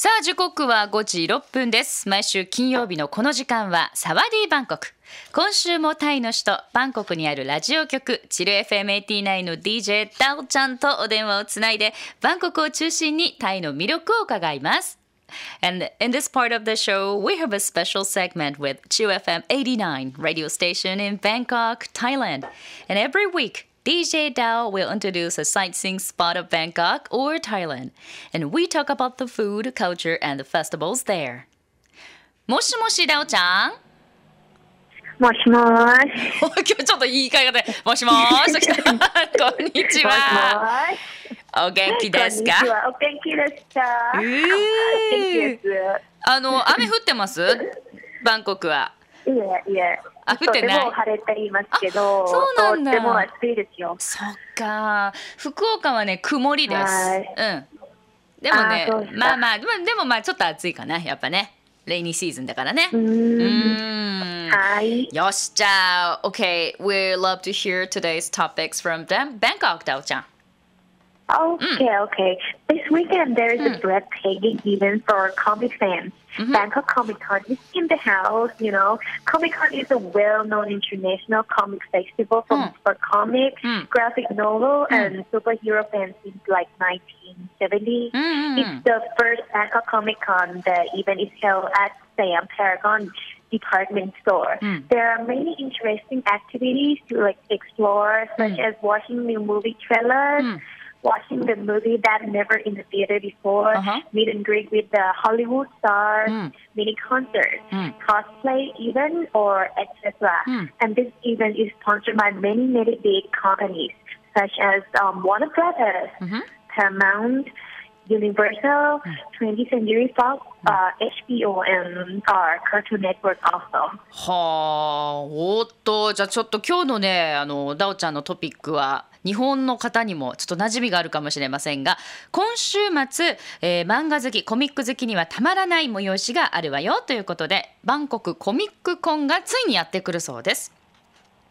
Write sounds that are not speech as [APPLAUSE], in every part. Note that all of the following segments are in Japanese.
さあ時刻は5時6分です毎週金曜日のこの時間はサワディーバンコク今週もタイの首都バンコクにあるラジオ局チル FM89 の DJ ダオちゃんとお電話をつないでバンコクを中心にタイの魅力を伺います And in this part of the show, we have a special segment with Chill FM 89 radio station in Bangkok, Thailand. And every week, DJ Dao will introduce a sightseeing spot of Bangkok or Thailand, and we talk about the food, culture, and the festivals there. もしもし、ダオちゃんもしもーし。今日ちょっと言い換え方で、もしもーしときた。こんにちは。お元気ですかこんにちはお元気ですかえー元気です。あの、雨降ってますバンコクは。いえいえ。 [LAUGHS] [LAUGHS] [LAUGHS] あ降ってないとても晴れていますけど、あそうなんだとっても暑いですよ。そっか。福岡はね、曇りです。はいうん。でもねまあまあ、でもまあちょっと暑いかな、やっぱね。レイニーシーズンだからね。はい。よし、じゃあ、OK, we love to hear today's topics from them. Bangkok, ダオちゃん。Okay, okay. This weekend there is a breathtaking event for comic fans. mm-hmm. Bangkok Comic Con is in the house, you know. Comic Con is a well known international comic festival for, mm. for comics, mm. graphic novel, mm. and superhero fans since like 1970. Mm-hmm. It's the first Bangkok Comic Con that event is held at Sam Paragon department store. Mm. There are many interesting activities to like explore, such mm. as watching new movie trailers, mm watching the movie that never in the theater before, Uh-huh. meet and greet with the Hollywood stars, Mm. mini concerts, Mm. cosplay event, or etc. Mm. And this event is sponsored by many, many big companies, such as um, Warner Brothers, Mhm. Paramount, Universal, 20th Century Fox, uh, HBO, and our Cartoon Network also. はあ、おっと、じゃあちょっと今日のね、あの、ダオちゃんのトピックは、日本の方にもちょっと馴染みがあるかもしれませんが、今週末、えー漫画好き、コミック好きにはたまらない催しがあるわよということで、バンコクコミックコンがついにやってくるそうです。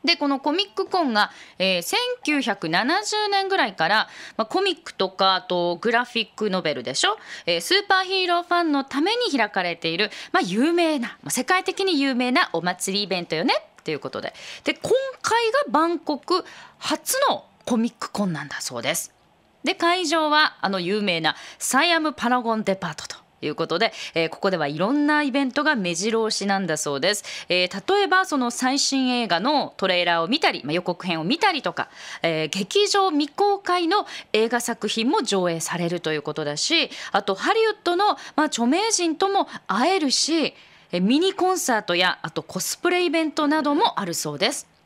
でこのコミックコンが、えー1970年ぐらいから、まあ、コミックとかあとグラフィックノベルでしょ、えースーパーヒーローファンのために開かれている、まあ、有名な世界的に有名なお祭りイベントよね？っていうことで。で今回がバンコク初のコミックコンなんだそうです。で会場はあの有名なサイアムパラゴンデパートということで、えーここではいろんなイベントが目白押しなんだそうです、えー例えばその最新映画のトレーラーを見たり、まあ、予告編を見たりとか、えー劇場未公開の映画作品も上映されるということだしあとハリウッドの、まあ、著名人とも会えるしミニコンサートやあとコスプレイベントなどもあるそうです。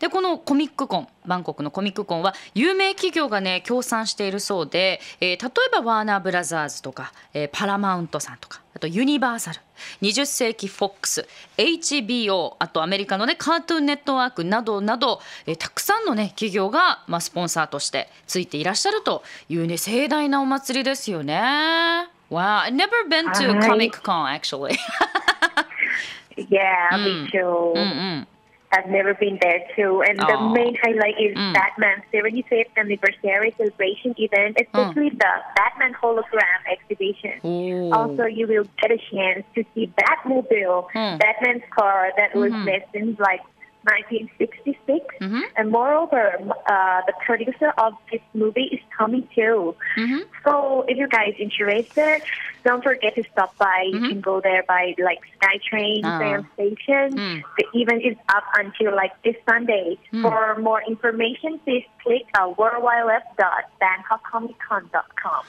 でこのコミックコンバンコクのコミックコンは有名企業がね協賛しているそうで、えー例えばワーナーブラザーズとか、えーパラマウントさんとかあとユニバーサル20世紀フォックス HBO あとアメリカのねカートゥーンネットワークなどなど、えーたくさんのね企業が、まあ、スポンサーとしてついていらっしゃるというね盛大なお祭りですよね。Wow, I've never been to はい Comic Con actually. [LAUGHS] Yeah, Mm. me too. うんうん。I've never been there too. And the main highlight is Mm. Batman's 75th anniversary celebration event, especially the Batman hologram exhibition. Also, you will get a chance to see Batmobile, Mm. Batman's car that was Mhm. made like 1966. Mhm. And moreover, uh, the producer of this movie is coming too. Mhm. So if you guys interested, don't forget to stop by. You Mhm. can go there by like SkyTrain Ah. Siam Station. Mm. The event is up until like this Sunday. Mm. For more information, please click uh, worldwideweb.bangkokcomiccon.com.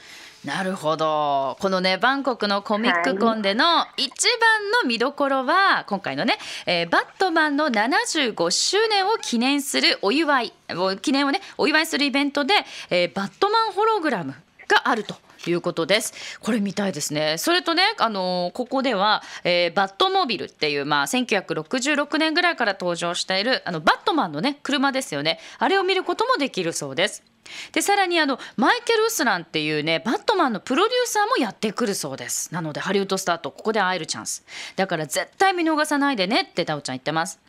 なるほどこのねバンコクのコミックコンでの一番の見どころは今回のね、えーバットマンの75周年を記念するお祝いお記念をねお祝いするイベントで、えーバットマンホログラムがあると。いうことです。これ見たいですね。それとね、あのここでは、えーバットモビルっていうまあ1966年ぐらいから登場しているあのバットマンのね車ですよね。あれを見ることもできるそうです。でさらにあのマイケル・ウスランっていうねバットマンのプロデューサーもやってくるそうですなのでハリウッドスターとここで会えるチャンスだから絶対見逃さないでねってダオちゃん言ってます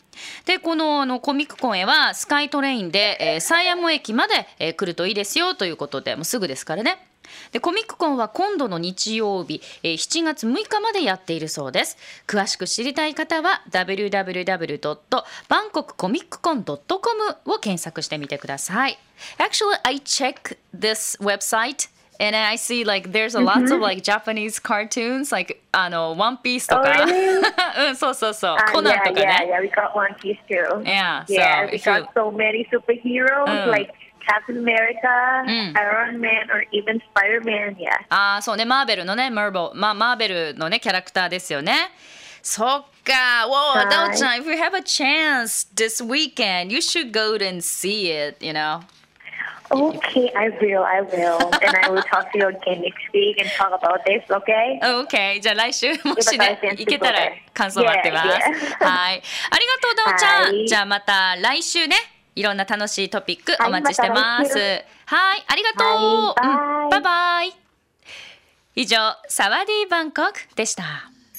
でこのあのコミックコンへはスカイトレインで、えーサイアム駅まで、えー来るといいですよということでもうすぐですからね。でコミックコンは今度の日曜日、えー7月6日までやっているそうです。詳しく知りたい方は www.bangkokcomiccon.com を検索してみてください。Actually I check this website and I see like there's a lots of like Japanese cartoons like あの One Piece と Oh, か really? [LAUGHS] うんそうそうそう Uh, コナン yeah, とか yeah, ね yeah. We got One Piece too. Yeah, so yeah. we if you- got so many superheroes Mm. like Captain America, Mm. Iron Man, or even Spider Man. Yeah. ああそうねマーベルのねマーボまあマーベルのねキャラクターですよねそっか Whoa はいダオちゃん if you have a chance this weekend you should go and see it you know Okay, じゃ来週もしね、行けたら感想待ってます。[LAUGHS] はい。ありがとう、どうちゃん。じゃあまた来週ね、いろんな楽しいトピックお待ちしてます。はい、ありがとう。バイバイ。以上、サワディバンコクでした。